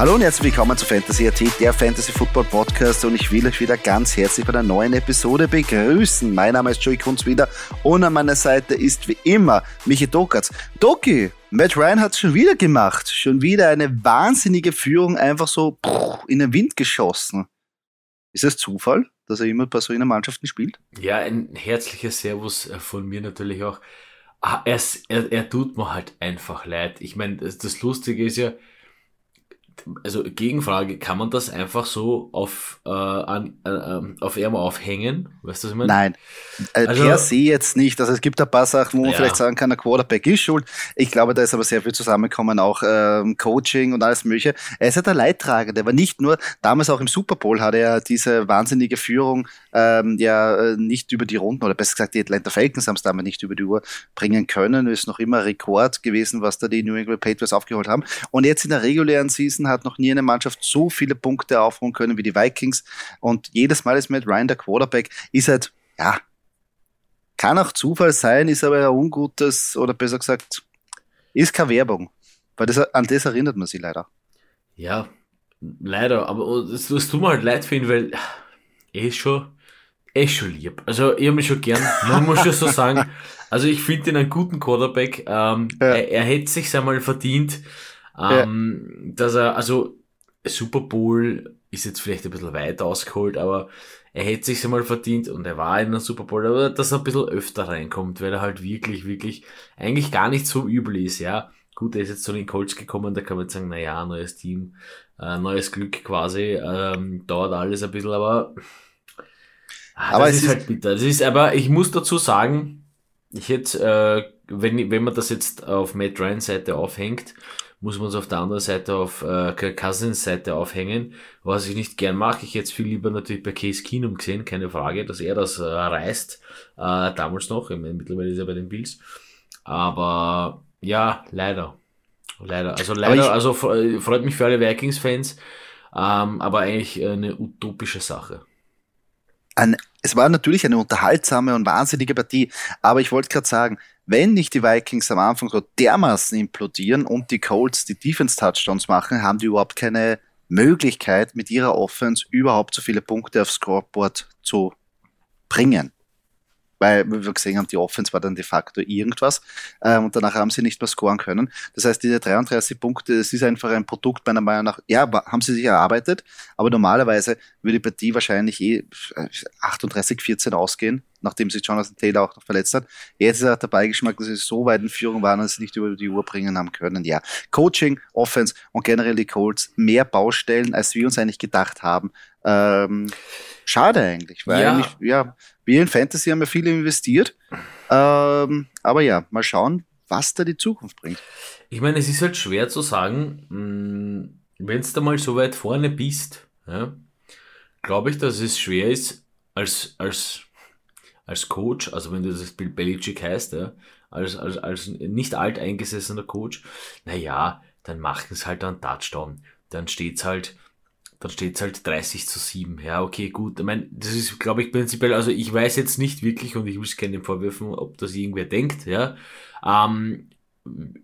Hallo und herzlich willkommen zu Fantasy AT, der Fantasy Football Podcast und ich will euch wieder ganz herzlich bei einer neuen Episode begrüßen. Mein Name ist Joey Kunz wieder und an meiner Seite ist wie immer Michi Dokatz. Doki, Matt Ryan hat es schon wieder gemacht. Schon wieder eine wahnsinnige Führung einfach so in den Wind geschossen. Ist das Zufall, dass er immer bei so einer Mannschaften spielt? Ja, ein herzliches Servus äh, von mir natürlich auch. Ah, er, er, er tut mir halt einfach leid. Ich meine, das, das Lustige ist ja, also Gegenfrage, kann man das einfach so auf, äh, an, äh, ähm, auf Ärmel aufhängen? Weißt du, was ich meine? Nein, äh, also, per se jetzt nicht. Also es gibt ein paar Sachen, wo man ja. vielleicht sagen kann, der Quarterback ist schuld. Ich glaube, da ist aber sehr viel zusammengekommen, auch ähm, Coaching und alles mögliche. Er ist ja der Leidtragende, aber nicht nur, damals auch im Super Bowl hatte er diese wahnsinnige Führung ähm, ja äh, nicht über die Runden, oder besser gesagt, die Atlanta Falcons haben es damals nicht über die Uhr bringen können. Ist noch immer Rekord gewesen, was da die New England Patriots aufgeholt haben. Und jetzt in der regulären Season hat noch nie eine Mannschaft so viele Punkte aufholen können wie die Vikings. Und jedes Mal ist Matt Ryan der Quarterback, ist halt, ja, kann auch Zufall sein, ist aber ein ungutes, oder besser gesagt, ist keine Werbung. Weil das, an das erinnert man sich leider. Ja, leider, aber es tut mir halt leid für ihn, weil er ist schon, er ist schon lieb. Also ich habe mich schon gern, man muss schon so sagen. Also ich finde ihn einen guten Quarterback. Ähm, ja. er, er hätte sich einmal verdient, ähm, ja. Dass er, also Super Bowl ist jetzt vielleicht ein bisschen weit ausgeholt, aber er hätte sich einmal verdient und er war in der Super Bowl, aber dass er ein bisschen öfter reinkommt, weil er halt wirklich, wirklich eigentlich gar nicht so übel ist, ja. Gut, er ist jetzt zu den Colts gekommen, da kann man jetzt sagen, naja, neues Team, äh, neues Glück quasi, ähm, dauert alles ein bisschen, aber, ah, aber das ist, ist halt bitter. Das ist, aber ich muss dazu sagen, ich hätte, äh, wenn, wenn man das jetzt auf Matt Ryan Seite aufhängt, muss man es auf der anderen Seite auf äh, Kirk Cousins Seite aufhängen, was ich nicht gern mache. Ich hätte es viel lieber natürlich bei Case Keenum gesehen, keine Frage, dass er das äh, reißt, äh, damals noch, ich meine, mittlerweile ist er bei den Bills. Aber ja, leider. Leider. Also leider, also freut mich für alle Vikings-Fans, ähm, aber eigentlich eine utopische Sache. Ein, es war natürlich eine unterhaltsame und wahnsinnige Partie, aber ich wollte gerade sagen, wenn nicht die Vikings am Anfang so dermaßen implodieren und die Colts die Defense-Touchdowns machen, haben die überhaupt keine Möglichkeit, mit ihrer Offense überhaupt so viele Punkte aufs Scoreboard zu bringen weil wir gesehen haben, die Offense war dann de facto irgendwas ähm, und danach haben sie nicht mehr scoren können. Das heißt, diese 33 Punkte, das ist einfach ein Produkt meiner Meinung nach, ja, haben sie sich erarbeitet, aber normalerweise würde die Partie wahrscheinlich eh 38-14 ausgehen, nachdem sich Jonathan Taylor auch noch verletzt hat. Jetzt ist er dabei geschmackt, dass sie so weit in Führung waren, dass sie nicht über die Uhr bringen haben können. Ja, Coaching, Offense und generell die Colts mehr Baustellen, als wir uns eigentlich gedacht haben. Ähm, schade eigentlich, weil ja. eigentlich, ja, wir in Fantasy haben ja viel investiert. Ähm, aber ja, mal schauen, was da die Zukunft bringt. Ich meine, es ist halt schwer zu sagen, hm, wenn du da mal so weit vorne bist, ja, glaube ich, dass es schwer ist, als, als, als Coach, also wenn du das Bill Belichick heißt, ja, als, als, als nicht alteingesessener Coach, naja, dann machen es halt einen Touchdown. Dann steht es halt dann steht es halt 30 zu 7. Ja, okay, gut. Ich meine, das ist, glaube ich, prinzipiell, also ich weiß jetzt nicht wirklich und ich will es keinem vorwerfen, ob das irgendwer denkt, ja. Ähm,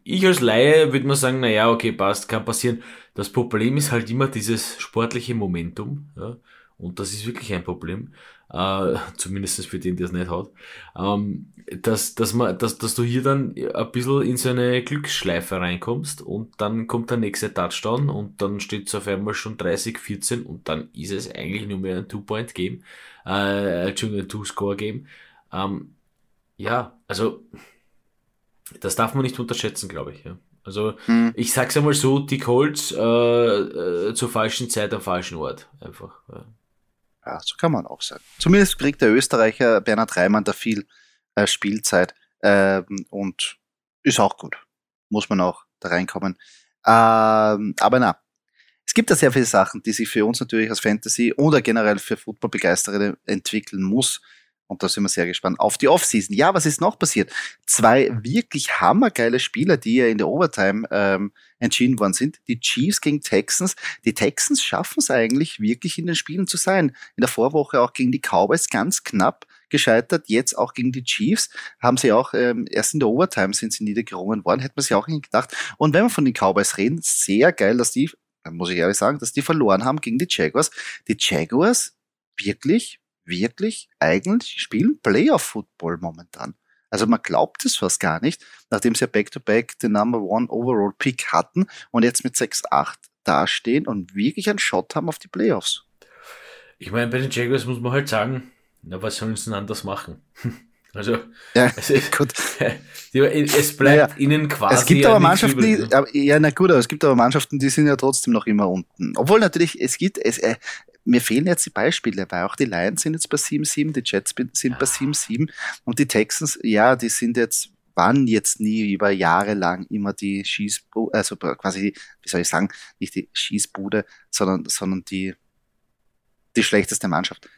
ich als Laie würde mal sagen, naja, okay, passt, kann passieren. Das Problem ist halt immer dieses sportliche Momentum, ja. Und das ist wirklich ein Problem äh, zumindest für den, der es nicht hat, ähm, dass, dass, man, dass, dass du hier dann ein bisschen in so eine Glücksschleife reinkommst und dann kommt der nächste Touchdown und dann steht es auf einmal schon 30, 14 und dann ist es eigentlich nur mehr ein Two-Point-Game, äh, Entschuldigung, ein Two-Score-Game. Ähm, ja, also das darf man nicht unterschätzen, glaube ich. Ja. Also hm. ich sag's einmal so, die Colts äh, äh, zur falschen Zeit am falschen Ort. Einfach. Ja. Ja, so kann man auch sagen. Zumindest kriegt der Österreicher Bernhard Reimann da viel äh, Spielzeit ähm, und ist auch gut. Muss man auch da reinkommen. Ähm, aber na, es gibt da sehr viele Sachen, die sich für uns natürlich als Fantasy oder generell für Football-Begeisterte entwickeln muss. Und da sind wir sehr gespannt auf die Offseason. Ja, was ist noch passiert? Zwei wirklich hammergeile Spieler, die ja in der Overtime ähm, entschieden worden sind. Die Chiefs gegen Texans. Die Texans schaffen es eigentlich wirklich in den Spielen zu sein. In der Vorwoche auch gegen die Cowboys ganz knapp gescheitert. Jetzt auch gegen die Chiefs haben sie auch ähm, erst in der Overtime sind sie niedergerungen worden. Hätte man sich auch nicht gedacht. Und wenn wir von den Cowboys reden, sehr geil, dass die muss ich ehrlich sagen, dass die verloren haben gegen die Jaguars. Die Jaguars wirklich, wirklich eigentlich spielen Playoff-Football momentan. Also man glaubt es fast gar nicht, nachdem sie ja Back-to-Back -back den Number One Overall Pick hatten und jetzt mit 6-8 dastehen und wirklich einen Shot haben auf die Playoffs. Ich meine, bei den Jaguars muss man halt sagen, na, was sollen sie denn anders machen? Also, ja, es, gut. es bleibt naja, ihnen quasi. Es gibt aber Mannschaften, die, ne? ja, na gut, aber es gibt aber Mannschaften, die sind ja trotzdem noch immer unten. Obwohl natürlich, es gibt, es, äh, mir fehlen jetzt die Beispiele, weil auch die Lions sind jetzt bei 7-7, die Jets sind ja. bei 7-7 und die Texans, ja, die sind jetzt, waren jetzt nie über Jahre lang immer die Schießbude, also quasi, wie soll ich sagen, nicht die Schießbude, sondern, sondern die, die schlechteste Mannschaft.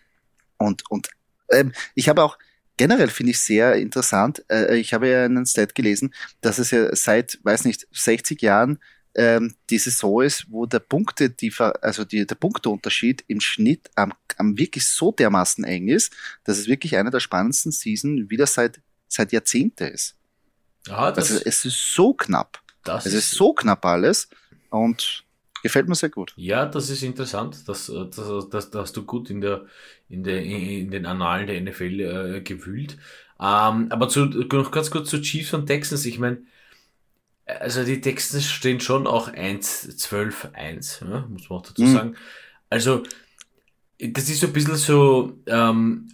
Und, und ähm, ich habe auch, generell finde ich sehr interessant, äh, ich habe ja einen Stat gelesen, dass es ja seit, weiß nicht, 60 Jahren ähm, die Saison ist, wo der Punkte, die, also die, der Punkteunterschied im Schnitt am, am wirklich so dermaßen eng ist, dass es wirklich eine der spannendsten Season wieder seit, seit Jahrzehnte ist. Ja, das, also es ist so knapp. Das es ist, ist so knapp alles und gefällt mir sehr gut. Ja, das ist interessant. Das, das, das, das hast du gut in, der, in, der, in den Annalen der NFL äh, gewühlt. Ähm, aber zu, noch ganz kurz zu Chiefs und Texans. Ich meine, also die Texte stehen schon auch 1, 12, 1, ja, muss man auch dazu mhm. sagen. Also, das ist so ein bisschen so, ähm,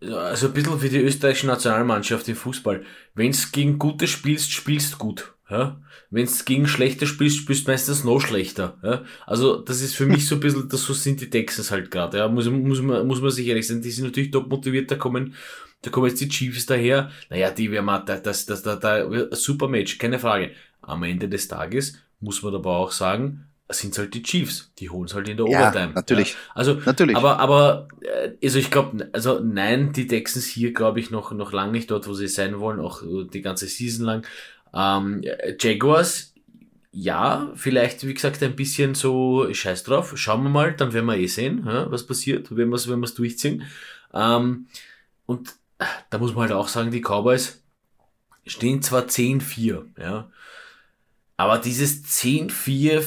also ein bisschen wie die österreichische Nationalmannschaft im Fußball. Wenn es gegen gute spielst, spielst gut. Ja? Wenn es gegen schlechte spielst, spielst du meistens noch schlechter. Ja? Also das ist für mich so ein bisschen, das so sind die Texans halt gerade. Ja? Muss, muss, man, muss man sich ehrlich sein. Die sind natürlich top motiviert, da kommen da kommen jetzt die Chiefs daher. Naja, die werden mal, das, das, das, das, das, super Match, keine Frage. Am Ende des Tages muss man aber auch sagen, sind halt die Chiefs. Die holen es halt in der ja, Overtime. Natürlich. Ja, also, natürlich. Aber, aber, äh, also ich glaube, also nein, die Texans hier, glaube ich, noch, noch lange nicht dort, wo sie sein wollen, auch die ganze Season lang. Ähm, Jaguars, ja, vielleicht, wie gesagt, ein bisschen so scheiß drauf. Schauen wir mal, dann werden wir eh sehen, was passiert, wenn wir es wenn durchziehen. Ähm, und da muss man halt auch sagen, die Cowboys stehen zwar 10-4, ja, aber dieses 10-4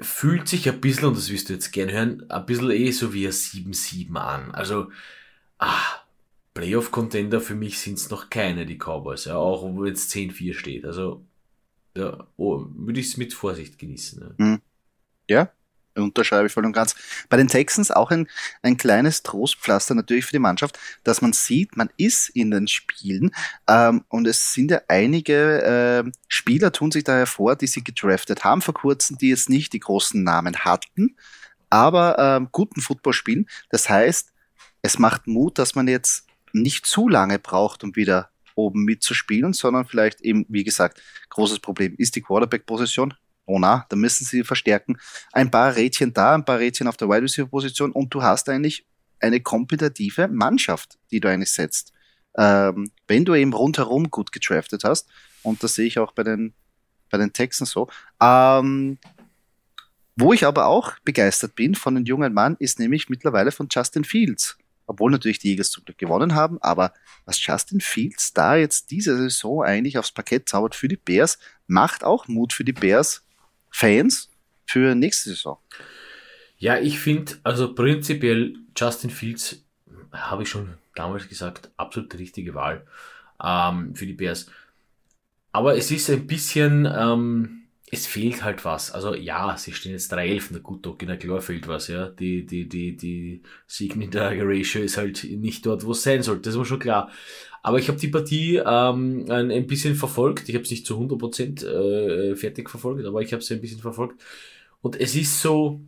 fühlt sich ein bisschen, und das wirst du jetzt gern hören, ein bisschen eh so wie ein 7-7 an. Also, ah, Playoff-Contender für mich sind es noch keine, die Cowboys, ja, auch wo jetzt 10-4 steht. Also, ja, oh, würde ich es mit Vorsicht genießen. Ja. Mhm. ja, unterschreibe ich voll und ganz. Bei den Texans auch ein, ein kleines Trostpflaster natürlich für die Mannschaft, dass man sieht, man ist in den Spielen ähm, und es sind ja einige äh, Spieler tun sich da hervor, die sie gedraftet haben vor kurzem, die jetzt nicht die großen Namen hatten, aber ähm, guten Football spielen. Das heißt, es macht Mut, dass man jetzt nicht zu lange braucht, um wieder oben mitzuspielen, sondern vielleicht eben, wie gesagt, großes Problem ist die Quarterback-Position oh na, da müssen sie verstärken. Ein paar Rädchen da, ein paar Rädchen auf der Wide Receiver Position und du hast eigentlich eine kompetitive Mannschaft, die du eigentlich setzt. Ähm, wenn du eben rundherum gut gedraftet hast, und das sehe ich auch bei den, bei den Texans so. Ähm, wo ich aber auch begeistert bin von einem jungen Mann, ist nämlich mittlerweile von Justin Fields. Obwohl natürlich die Eagles zum Glück gewonnen haben, aber was Justin Fields da jetzt diese Saison eigentlich aufs Parkett zaubert für die Bears, macht auch Mut für die Bears, Fans für nächste Saison. Ja, ich finde, also prinzipiell Justin Fields, habe ich schon damals gesagt, absolut richtige Wahl ähm, für die Bears. Aber es ist ein bisschen, ähm, es fehlt halt was. Also ja, sie stehen jetzt 3-11, na gut, okay, klar fehlt was, ja. Die, die, die, die Sieg-Niederlage-Ratio ist halt nicht dort, wo es sein sollte, das war schon klar. Aber ich habe die Partie ähm, ein, ein bisschen verfolgt. Ich habe es nicht zu 100% äh, fertig verfolgt, aber ich habe es ein bisschen verfolgt. Und es ist so,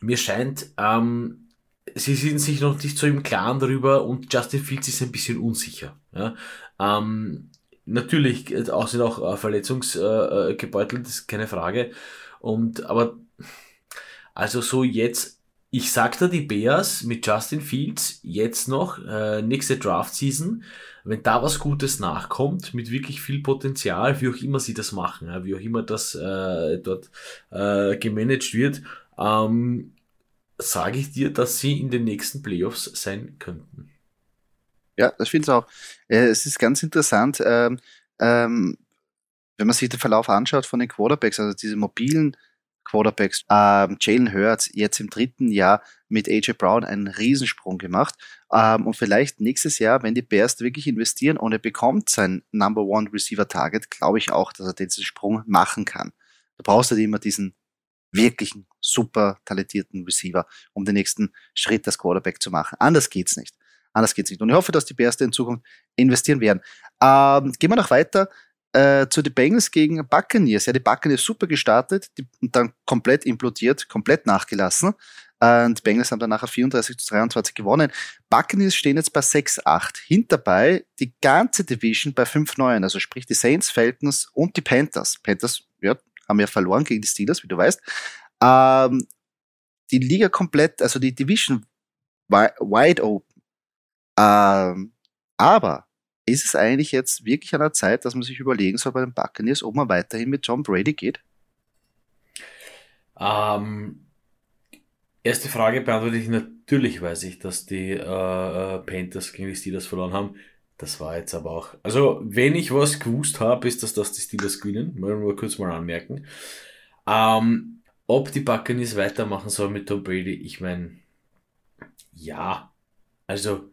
mir scheint, ähm, sie sind sich noch nicht so im Klaren darüber und Justin Fields ist ein bisschen unsicher. Ja? Ähm, natürlich auch sind auch äh, verletzungsgebeutelt, äh, das ist keine Frage. Und aber also so jetzt ich sag da die Bears mit Justin Fields jetzt noch, äh, nächste Draft-Season, wenn da was Gutes nachkommt, mit wirklich viel Potenzial, wie auch immer sie das machen, wie auch immer das äh, dort äh, gemanagt wird, ähm, sage ich dir, dass sie in den nächsten Playoffs sein könnten. Ja, das finde ich auch. Äh, es ist ganz interessant, ähm, ähm, wenn man sich den Verlauf anschaut von den Quarterbacks, also diese mobilen Quarterbacks. Ähm, Jalen Hurts jetzt im dritten Jahr mit AJ Brown einen Riesensprung gemacht. Ähm, und vielleicht nächstes Jahr, wenn die Bears wirklich investieren und er bekommt sein Number One Receiver Target, glaube ich auch, dass er diesen Sprung machen kann. Du brauchst halt immer diesen wirklichen, super talentierten Receiver, um den nächsten Schritt als Quarterback zu machen. Anders geht's nicht. Anders geht's nicht. Und ich hoffe, dass die Bears in Zukunft investieren werden. Ähm, gehen wir noch weiter äh, zu den Bengals gegen Buccaneers. Ja, die Buccaneers super gestartet die, und dann komplett implodiert, komplett nachgelassen. Äh, und die Bengals haben dann nachher 34 zu 23 gewonnen. Buccaneers stehen jetzt bei 6-8. Hinterbei die ganze Division bei 5-9. Also sprich die Saints, Falcons und die Panthers. Panthers, ja, haben ja verloren gegen die Steelers, wie du weißt. Ähm, die Liga komplett, also die Division wide open. Ähm, aber ist es eigentlich jetzt wirklich an der Zeit, dass man sich überlegen soll bei den Buccaneers, ob man weiterhin mit John Brady geht? Ähm, erste Frage beantworte ich natürlich, weiß ich, dass die äh, äh, Panthers gegen die Steelers verloren haben. Das war jetzt aber auch. Also, wenn ich was gewusst habe, ist das, dass die Steelers gewinnen. Mal nur kurz mal anmerken. Ähm, ob die Buccaneers weitermachen sollen mit Tom Brady, ich meine, ja. Also,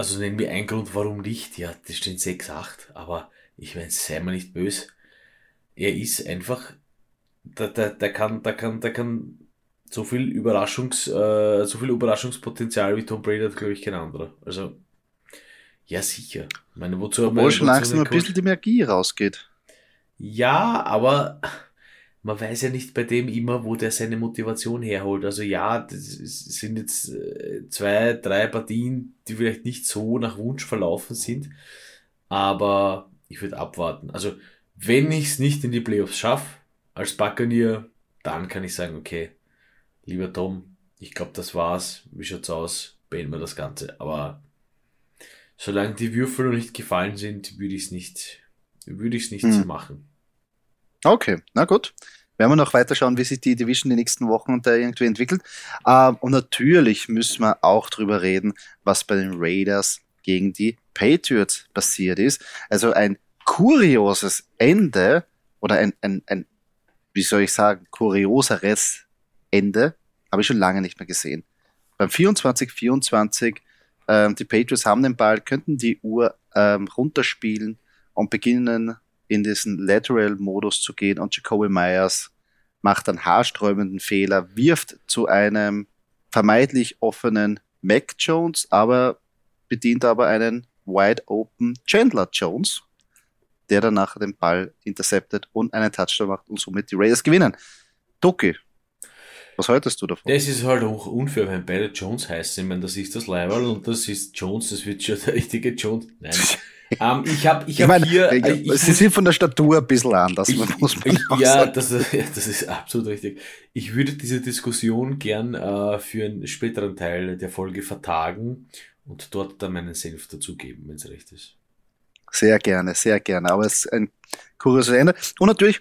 also nennen wir einen Grund, warum nicht. Ja, das stehen 6-8, aber ich meine, sei mal nicht böse. Er ist einfach, der, der, der kann, der kann, der kann so viel Überraschungs, äh, so viel Überraschungspotenzial wie Tom Brady hat, glaube ich, kein anderer. Also, ja, sicher. Ich meine, wozu, Obwohl schon langsam ein bisschen die Energie rausgeht. Ja, aber man weiß ja nicht bei dem immer, wo der seine Motivation herholt. Also ja, das sind jetzt äh, zwei, drei Partien, die vielleicht nicht so nach Wunsch verlaufen sind, aber ich würde abwarten. Also wenn ich es nicht in die Playoffs schaffe, als Buccaneer, dann kann ich sagen, okay, lieber Tom, ich glaube, das war's. Wie schaut's aus? Beenden wir das Ganze. Aber solange die Würfel noch nicht gefallen sind, würde ich es nicht, würde ich es nicht hm. machen. Okay, na gut. Werden wir noch weiter schauen, wie sich die Division die nächsten Wochen da irgendwie entwickelt. Ähm, und natürlich müssen wir auch drüber reden, was bei den Raiders gegen die Patriots passiert ist. Also ein kurioses Ende oder ein, ein, ein wie soll ich sagen, kurioseres Ende habe ich schon lange nicht mehr gesehen. Beim 24-24, ähm, die Patriots haben den Ball, könnten die Uhr ähm, runterspielen und beginnen in diesen Lateral-Modus zu gehen und Jacoby Myers macht einen haarsträubenden Fehler, wirft zu einem vermeintlich offenen Mac Jones, aber bedient aber einen wide open Chandler Jones, der dann nachher den Ball interceptet und einen Touchdown macht und somit die Raiders gewinnen. Doki, was haltest du davon? Das ist halt auch unfair, wenn beide Jones heißen. Ich meine, das ist das Level und das ist Jones, das wird schon der richtige Jones. Nein. Ähm, ich habe ich ich hab hier. Ich, ich, sie sind von der Statur ein bisschen anders, ich, muss man ich, ja, das, ja, das ist absolut richtig. Ich würde diese Diskussion gern äh, für einen späteren Teil der Folge vertagen und dort dann meinen Senf dazugeben, wenn es recht ist. Sehr gerne, sehr gerne. Aber es ist ein kurioses Ende. Und natürlich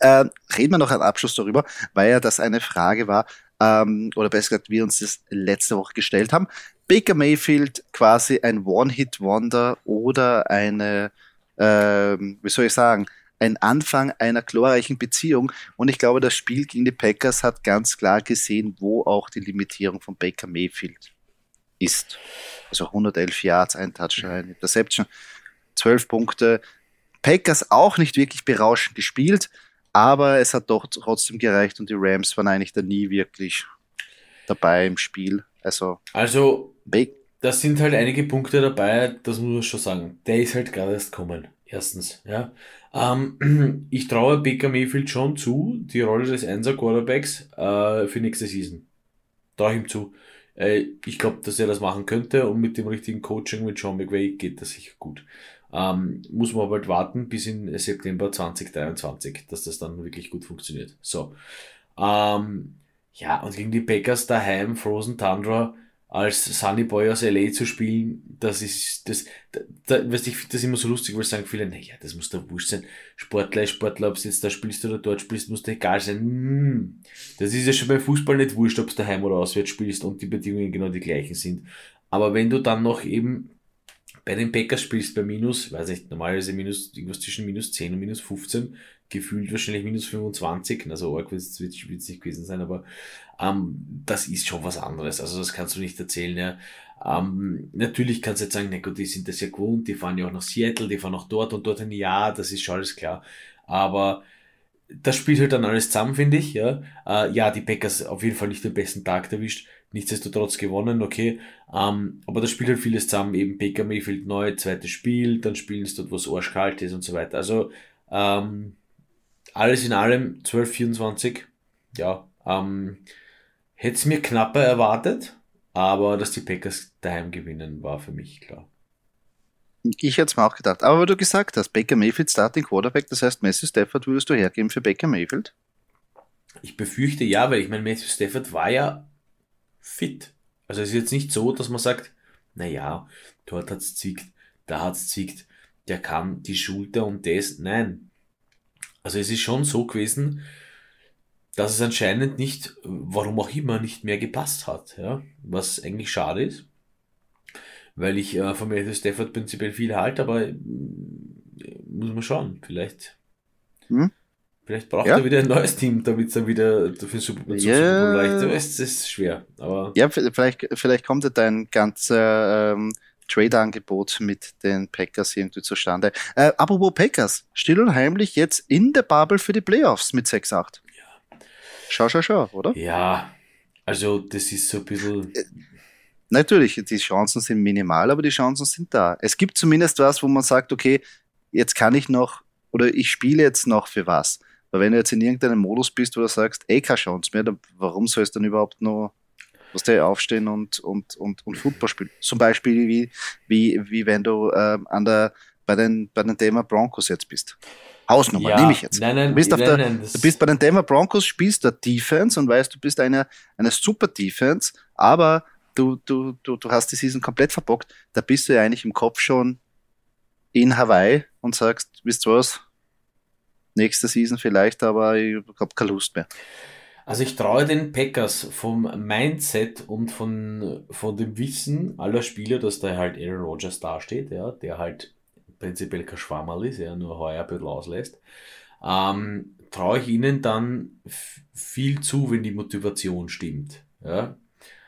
äh, reden wir noch einen Abschluss darüber, weil ja das eine Frage war, ähm, oder besser gesagt, wir uns das letzte Woche gestellt haben. Baker Mayfield quasi ein One-Hit-Wonder oder eine, ähm, wie soll ich sagen, ein Anfang einer glorreichen Beziehung. Und ich glaube, das Spiel gegen die Packers hat ganz klar gesehen, wo auch die Limitierung von Baker Mayfield ist. Also 111 Yards, ein Touchdown, Interception, 12 Punkte. Packers auch nicht wirklich berauschend gespielt. Aber es hat doch trotzdem gereicht und die Rams waren eigentlich da nie wirklich dabei im Spiel. Also, also das sind halt einige Punkte dabei, das muss man schon sagen. Der ist halt gerade erst kommen. Erstens, ja. Ähm, ich traue Baker Mayfield schon zu, die Rolle des Einser Quarterbacks äh, für nächste Season. Traue ich ihm zu. Äh, ich glaube, dass er das machen könnte und mit dem richtigen Coaching mit Sean McVay geht das sicher gut. Ähm, muss man aber halt warten bis in September 2023, dass das dann wirklich gut funktioniert. So. Ähm, ja, und gegen die Packers daheim, Frozen Tundra, als Sunny Boy aus LA zu spielen, das ist, das, da, da, weißt, ich finde das immer so lustig, weil sagen viele, naja, das muss da wurscht sein. Sportler, Sportler, ob du jetzt da spielst oder dort spielst, muss da egal sein. Hm, das ist ja schon beim Fußball nicht wurscht, ob du daheim oder auswärts spielst und die Bedingungen genau die gleichen sind. Aber wenn du dann noch eben bei den Packers spielst bei minus, weiß nicht, normalerweise minus, irgendwas zwischen minus 10 und minus 15, gefühlt wahrscheinlich minus 25, also arg wird es nicht gewesen sein, aber ähm, das ist schon was anderes. Also das kannst du nicht erzählen. Ja. Ähm, natürlich kannst du jetzt sagen, na gut, die sind das ja gewohnt, die fahren ja auch nach Seattle, die fahren auch dort und dort ein Jahr, das ist schon alles klar. Aber das spielt halt dann alles zusammen, finde ich. Ja, äh, ja die Packers auf jeden Fall nicht den besten Tag erwischt, nichtsdestotrotz gewonnen, okay. Ähm, aber das spielt halt vieles zusammen, eben Baker Mayfield neu, zweites Spiel, dann spielen sie dort, was arschkalt ist und so weiter. Also ähm, alles in allem 12-24. Ja, ähm, hätte es mir knapper erwartet, aber dass die Packers daheim gewinnen, war für mich klar. Ich hätte es mir auch gedacht. Aber weil du gesagt hast, Baker Mayfield Starting Quarterback, das heißt, Messi Stafford würdest du hergeben für Baker Mayfield? Ich befürchte ja, weil ich meine, Matthew Stafford war ja fit. Also es ist jetzt nicht so, dass man sagt, naja, dort hat's zwickt, da hat's zwickt, der kann die Schulter und das. Nein, also es ist schon so gewesen, dass es anscheinend nicht, warum auch immer, nicht mehr gepasst hat. Ja? Was eigentlich schade ist, weil ich äh, von Matthew Stafford prinzipiell viel halte, aber äh, muss man schauen, vielleicht. Hm? Vielleicht braucht ja. er wieder ein neues Team, damit es dann wieder für Super, Bowl yeah. leicht ist. Das ist schwer. Aber ja, vielleicht, vielleicht kommt ja dein ganzer ähm, Trade-Angebot mit den Packers irgendwie zustande. Äh, apropos Packers, still und heimlich jetzt in der Bubble für die Playoffs mit 6-8. Ja. Schau, schau, schau, oder? Ja, also das ist so ein bisschen. Äh, natürlich, die Chancen sind minimal, aber die Chancen sind da. Es gibt zumindest was, wo man sagt, okay, jetzt kann ich noch oder ich spiele jetzt noch für was. Weil wenn du jetzt in irgendeinem Modus bist, wo du sagst, ey, keine Chance mehr, dann warum soll es dann überhaupt noch was der aufstehen und, und, und, und Football spielen. Zum Beispiel wie, wie, wie wenn du ähm, an der, bei den, bei den Denver Broncos jetzt bist. Hausnummer, ja, nehme ich jetzt. Nein, nein, du, bist nein, der, nein, du bist bei den Denver Broncos, spielst der Defense und weißt, du bist eine, eine super Defense, aber du, du, du, du hast die Season komplett verbockt. Da bist du ja eigentlich im Kopf schon in Hawaii und sagst, wisst ihr was, nächste Season vielleicht, aber ich habe keine Lust mehr. Also ich traue den Packers vom Mindset und von, von dem Wissen aller Spieler, dass da halt Aaron Rodgers dasteht, ja, der halt prinzipiell kein Schwammerl ist, ja, nur heuer ein bisschen auslässt, ähm, traue ich ihnen dann viel zu, wenn die Motivation stimmt. Ja.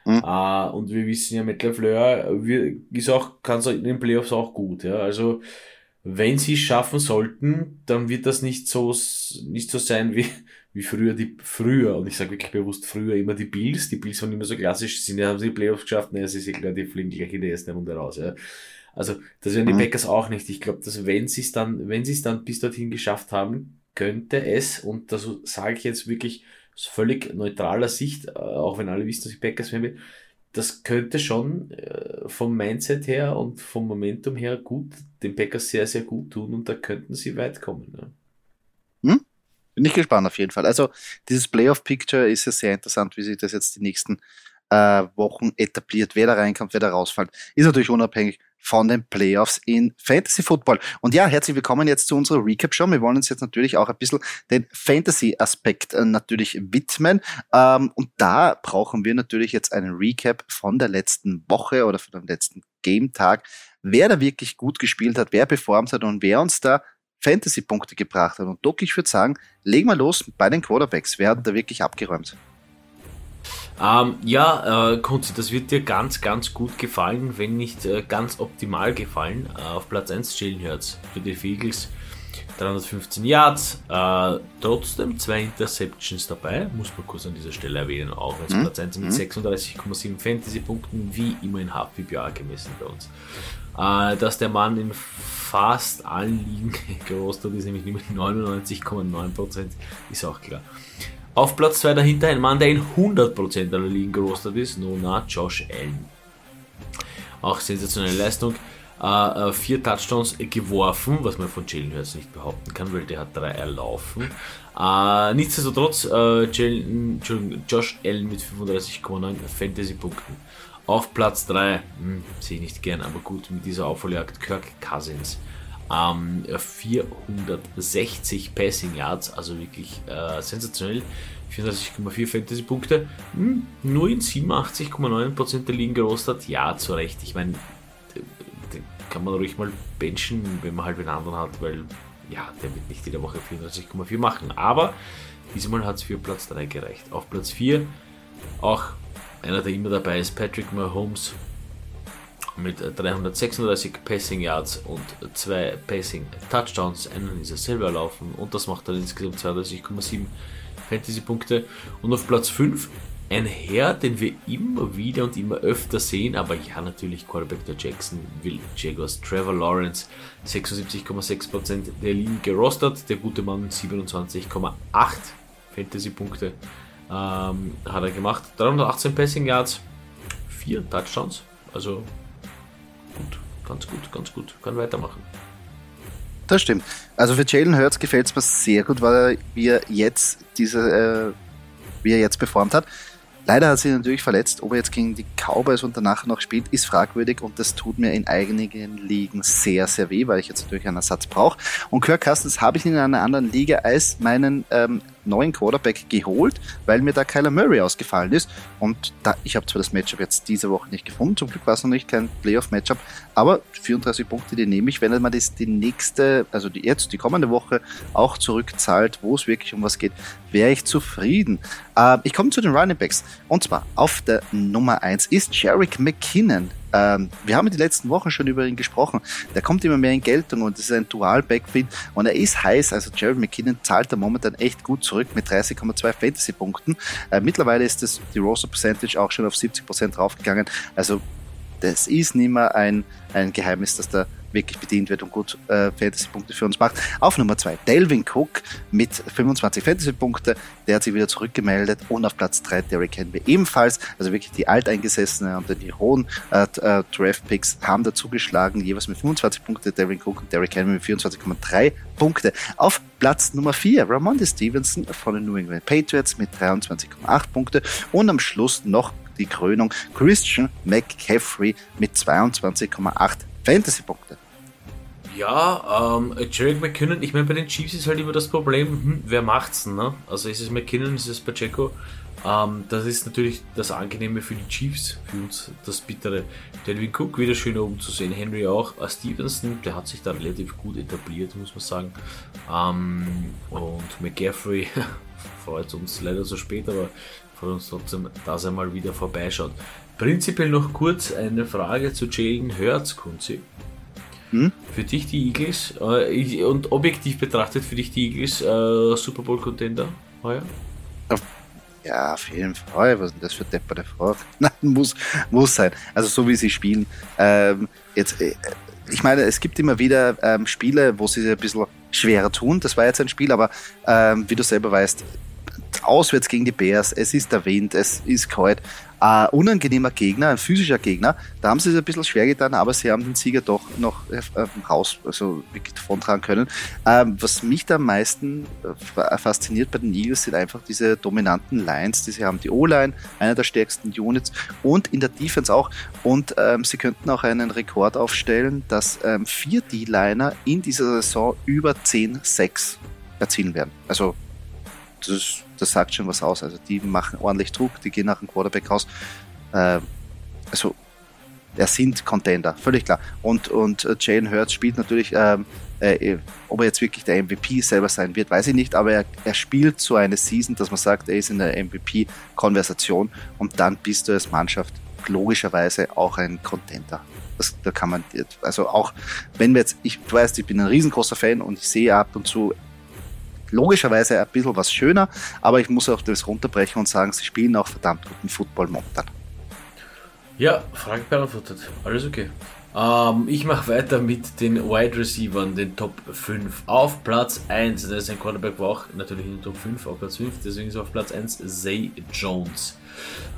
Mhm. Äh, und wir wissen ja, Metal Fleur ist auch, kann es in den Playoffs auch gut. Ja. Also wenn sie es schaffen sollten, dann wird das nicht so, nicht so sein wie, wie früher die, früher, und ich sage wirklich bewusst früher, immer die Bills, die Bills waren immer so klassisch, sind ja, haben sie die Playoffs geschafft, naja, sie sind klar, die fliegen gleich in der ersten Runde raus, ja. Also, das werden die mhm. Packers auch nicht. Ich glaube, dass wenn sie es dann, wenn sie es dann bis dorthin geschafft haben, könnte es, und das sage ich jetzt wirklich aus völlig neutraler Sicht, äh, auch wenn alle wissen, dass ich Packers fan bin, das könnte schon äh, vom Mindset her und vom Momentum her gut, den Packers sehr, sehr gut tun und da könnten sie weit kommen. Ja. Bin ich gespannt auf jeden Fall. Also dieses Playoff-Picture ist ja sehr interessant, wie sich das jetzt die nächsten äh, Wochen etabliert, wer da reinkommt, wer da rausfällt. Ist natürlich unabhängig von den Playoffs in Fantasy Football. Und ja, herzlich willkommen jetzt zu unserer Recap-Show. Wir wollen uns jetzt natürlich auch ein bisschen den Fantasy-Aspekt äh, natürlich widmen. Ähm, und da brauchen wir natürlich jetzt einen Recap von der letzten Woche oder von dem letzten Game-Tag. Wer da wirklich gut gespielt hat, wer performt hat und wer uns da Fantasy-Punkte gebracht hat. Und Doc, ich würde sagen, legen wir los bei den Quarterbacks. Wer hat da wirklich abgeräumt? Ähm, ja, äh, Kunzi, das wird dir ganz, ganz gut gefallen, wenn nicht äh, ganz optimal gefallen. Äh, auf Platz 1 Jalen Hurts für die Eagles. 315 Yards, äh, trotzdem zwei Interceptions dabei, muss man kurz an dieser Stelle erwähnen, auch als mhm. Platz 1 mit 36,7 mhm. Fantasy-Punkten, wie immer in HPBA gemessen bei uns. Äh, dass der Mann in fast allen Ligen gerostet ist, nämlich mit 99,9%, ist auch klar. Auf Platz 2 dahinter ein Mann, der in 100% aller Ligen gerostet ist, Nona Josh Allen. Auch sensationelle Leistung. Uh, uh, vier Touchdowns geworfen, was man von Jalen Hurts nicht behaupten kann, weil der hat drei erlaufen. Uh, nichtsdestotrotz, Jalen, Josh Allen mit 35,9 Fantasy-Punkten. Auf Platz 3, hm, sehe ich nicht gern, aber gut, mit dieser Aufholjagd Kirk Cousins. Ähm, 460 Passing Yards, also wirklich äh, sensationell. 34,4 Fantasy-Punkte. Hm, nur in 87,9% der Ligen gerostet. Ja, zu Recht. Ich meine, kann man ruhig mal benchen, wenn man halt einen anderen hat, weil ja, der wird nicht jede Woche 34,4 machen. Aber diesmal hat es für Platz 3 gereicht. Auf Platz 4 auch einer, der immer dabei ist, Patrick Mahomes mit 336 Passing Yards und zwei Passing Touchdowns. Einen ist er selber erlaufen und das macht dann insgesamt 32,7 Fantasy-Punkte. Und auf Platz 5 ein Herr, den wir immer wieder und immer öfter sehen, aber ja, natürlich Quarterback der Jacksonville Jaguars, Trevor Lawrence, 76,6% der Ligen gerostet, der gute Mann 27,8 Fantasy-Punkte ähm, hat er gemacht, 318 Passing Yards, 4 Touchdowns, also gut, ganz gut, ganz gut, kann weitermachen. Das stimmt. Also für Jalen Hurts gefällt es mir sehr gut, weil er jetzt diese, äh, wie er jetzt performt hat. Leider hat sich natürlich verletzt. Ob er jetzt gegen die Cowboys und danach noch spielt, ist fragwürdig und das tut mir in einigen Ligen sehr, sehr weh, weil ich jetzt natürlich einen Ersatz brauche. Und Kirk Cousins habe ich in einer anderen Liga als meinen ähm, neuen Quarterback geholt, weil mir da Kyler Murray ausgefallen ist. Und da, ich habe zwar das Matchup jetzt diese Woche nicht gefunden, zum Glück war es noch nicht kein Playoff-Matchup, aber 34 Punkte, die nehme ich, wenn man das die nächste, also die jetzt, die kommende Woche auch zurückzahlt, wo es wirklich um was geht, wäre ich zufrieden. Äh, ich komme zu den Running Backs. Und zwar auf der Nummer 1 ist Jarek McKinnon ähm, wir haben in den letzten Wochen schon über ihn gesprochen. Der kommt immer mehr in Geltung und ist ein Dual-Backfield und er ist heiß. Also Jared McKinnon zahlt da momentan echt gut zurück mit 30,2 Fantasy-Punkten. Äh, mittlerweile ist das, die Roster Percentage auch schon auf 70 Prozent draufgegangen. Also das ist nicht mehr ein, ein Geheimnis, dass der wirklich bedient wird und gut äh, Fantasy-Punkte für uns macht. Auf Nummer 2 Delvin Cook mit 25 Fantasy-Punkte, der hat sich wieder zurückgemeldet und auf Platz 3 Derrick Henry ebenfalls, also wirklich die Alteingesessenen und die hohen äh, äh, Draft-Picks haben dazu geschlagen, jeweils mit 25 Punkte, Delvin Cook und Derrick Henry mit 24,3 Punkte. Auf Platz Nummer 4 Ramonde Stevenson von den New England Patriots mit 23,8 Punkte und am Schluss noch die Krönung Christian McCaffrey mit 22,8 Fantasy-Punkte. Ja, ähm, Jarek McKinnon, ich meine, bei den Chiefs ist halt immer das Problem, hm, wer macht's denn, ne? Also ist es McKinnon, ist es Pacheco? Ähm, das ist natürlich das Angenehme für die Chiefs, für uns das Bittere. Delvin Cook wieder schön oben zu sehen, Henry auch. Uh, Stevenson, der hat sich da relativ gut etabliert, muss man sagen. Ähm, und McGaffrey freut uns leider so spät, aber freut uns trotzdem, dass er mal wieder vorbeischaut. Prinzipiell noch kurz eine Frage zu Jalen Hurts, Kunzi. Hm? Für dich die Eagles äh, und objektiv betrachtet für dich die Eagles äh, Super Bowl Contender heuer? Ja, auf jeden Fall. Was ist denn das für depperte Frage? Nein, muss, muss sein. Also so wie sie spielen. Ähm, jetzt, äh, ich meine, es gibt immer wieder ähm, Spiele, wo sie sich ein bisschen schwerer tun. Das war jetzt ein Spiel, aber ähm, wie du selber weißt, auswärts gegen die Bears, es ist der Wind, es ist kalt. Äh, unangenehmer Gegner, ein physischer Gegner. Da haben sie es ein bisschen schwer getan, aber sie haben den Sieger doch noch raus, also wirklich davontragen können. Ähm, was mich da am meisten äh, fasziniert bei den Eagles sind einfach diese dominanten Lines, die sie haben. Die O-Line, einer der stärksten Units und in der Defense auch. Und ähm, sie könnten auch einen Rekord aufstellen, dass ähm, vier D-Liner in dieser Saison über 10-6 erzielen werden. Also das, das sagt schon was aus. Also die machen ordentlich Druck, die gehen nach dem Quarterback raus. Äh, also er sind Contender, völlig klar. Und, und äh, Jalen Hurts spielt natürlich, ähm, äh, ob er jetzt wirklich der MVP selber sein wird, weiß ich nicht, aber er, er spielt so eine Season, dass man sagt, er ist in der MVP-Konversation und dann bist du als Mannschaft logischerweise auch ein Contender. Das, da kann man, also auch wenn wir jetzt, ich du weißt, ich bin ein riesengroßer Fan und ich sehe ab und zu logischerweise ein bisschen was schöner, aber ich muss auch das runterbrechen und sagen, sie spielen auch verdammt guten Football momentan. Ja, Frage beantwortet. Alles okay. Ähm, ich mache weiter mit den Wide Receivers, den Top 5. Auf Platz 1, das ist ein Quarterback, war auch natürlich in den Top 5, auf Platz 5, deswegen ist auf Platz 1 Zay Jones.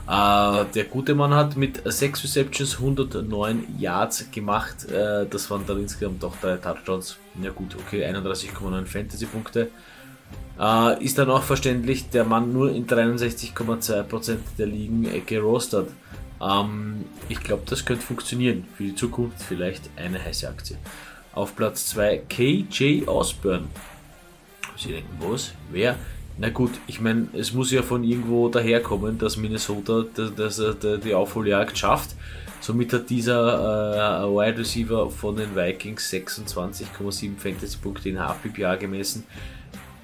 Äh, der gute Mann hat mit 6 Receptions 109 Yards gemacht. Äh, das waren dann insgesamt auch 3 Touchdowns. Ja gut, okay, 31,9 Fantasy-Punkte. Äh, ist dann auch verständlich, der Mann nur in 63,2% der Ligen gerostet. Ähm, ich glaube, das könnte funktionieren. Für die Zukunft vielleicht eine heiße Aktie. Auf Platz 2 KJ Osborne. Sie denken, was? Wer? Na gut, ich meine, es muss ja von irgendwo daherkommen, dass Minnesota das, das, das, die Aufholjagd schafft. Somit hat dieser äh, Wide Receiver von den Vikings 26,7 Fantasy-Punkte in HPPA gemessen,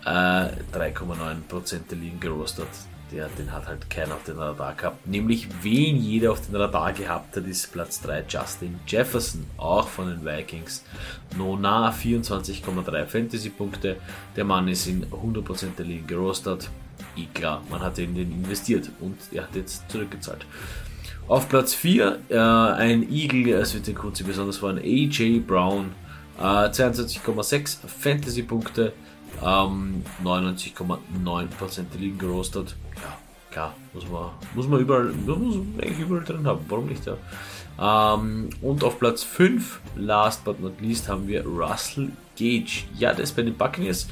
äh, 3,9% der Ligen gerostet der, den hat halt keiner auf den Radar gehabt. Nämlich wen jeder auf den Radar gehabt hat, ist Platz 3 Justin Jefferson, auch von den Vikings. Nona 24,3 Fantasy-Punkte. Der Mann ist in 100% der Ligen gerostet. Eh klar, man hat in den investiert und er hat jetzt zurückgezahlt. Auf Platz 4 äh, ein Eagle, es wird den kurz besonders waren, AJ Brown. Äh, 22,6 Fantasy-Punkte. Ähm, 99,9% der Ligen gerostet klar, muss man, muss man überall, muss man eigentlich überall drin haben, warum nicht, ja. Ähm, und auf Platz 5, last but not least, haben wir Russell Gage. Ja, der ist bei den Buccaneers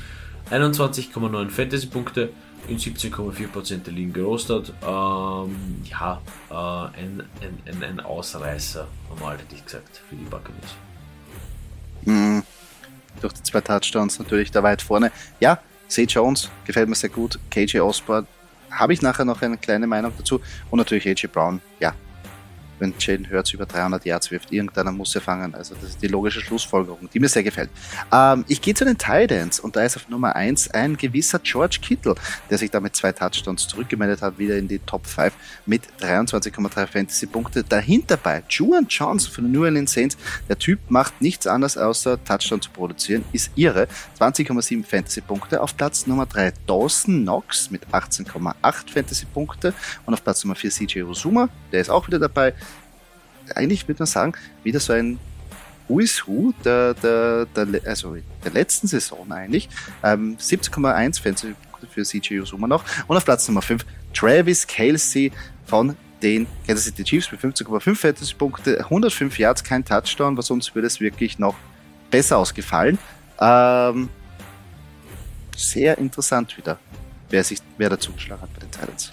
21,9 Fantasy-Punkte in 17,4% der Ligen gerostet. Ähm, ja, äh, ein, ein, ein, ein, Ausreißer, normal hätte ich gesagt, für die Buccaneers. Mhm. Durch die zwei Touchdowns natürlich da weit vorne. Ja, Say Jones gefällt mir sehr gut. KJ Osborne habe ich nachher noch eine kleine Meinung dazu. Und natürlich AJ Brown, ja, wenn Jalen Hurts über 300 Yards wirft, irgendeiner muss er fangen. Also das ist die logische Schlussfolgerung, die mir sehr gefällt. Ähm, ich gehe zu den Titans und da ist auf Nummer 1 ein gewisser George Kittle, der sich da mit zwei Touchdowns zurückgemeldet hat, wieder in die Top 5 mit 23,3 Fantasy-Punkte. Dahinter bei Juan Johnson von den New Orleans Saints. Der Typ macht nichts anderes außer Touchdown zu produzieren, ist irre. 20,7 Fantasy-Punkte. Auf Platz Nummer 3 Dawson Knox mit 18,8 Fantasy-Punkte und auf Platz Nummer 4 CJ Uzuma, der ist auch wieder dabei eigentlich würde man sagen, wieder so ein Who is Who der, der, der, also der letzten Saison eigentlich. Ähm, 17,1 Fans für CJ Usuma noch. Und auf Platz Nummer 5 Travis Kelsey von den Kansas City Chiefs mit 15,5 Fantasy-Punkte, 105 Yards, kein Touchdown, was uns würde es wirklich noch besser ausgefallen. Ähm, sehr interessant wieder, wer, sich, wer dazu geschlagen hat bei den Titans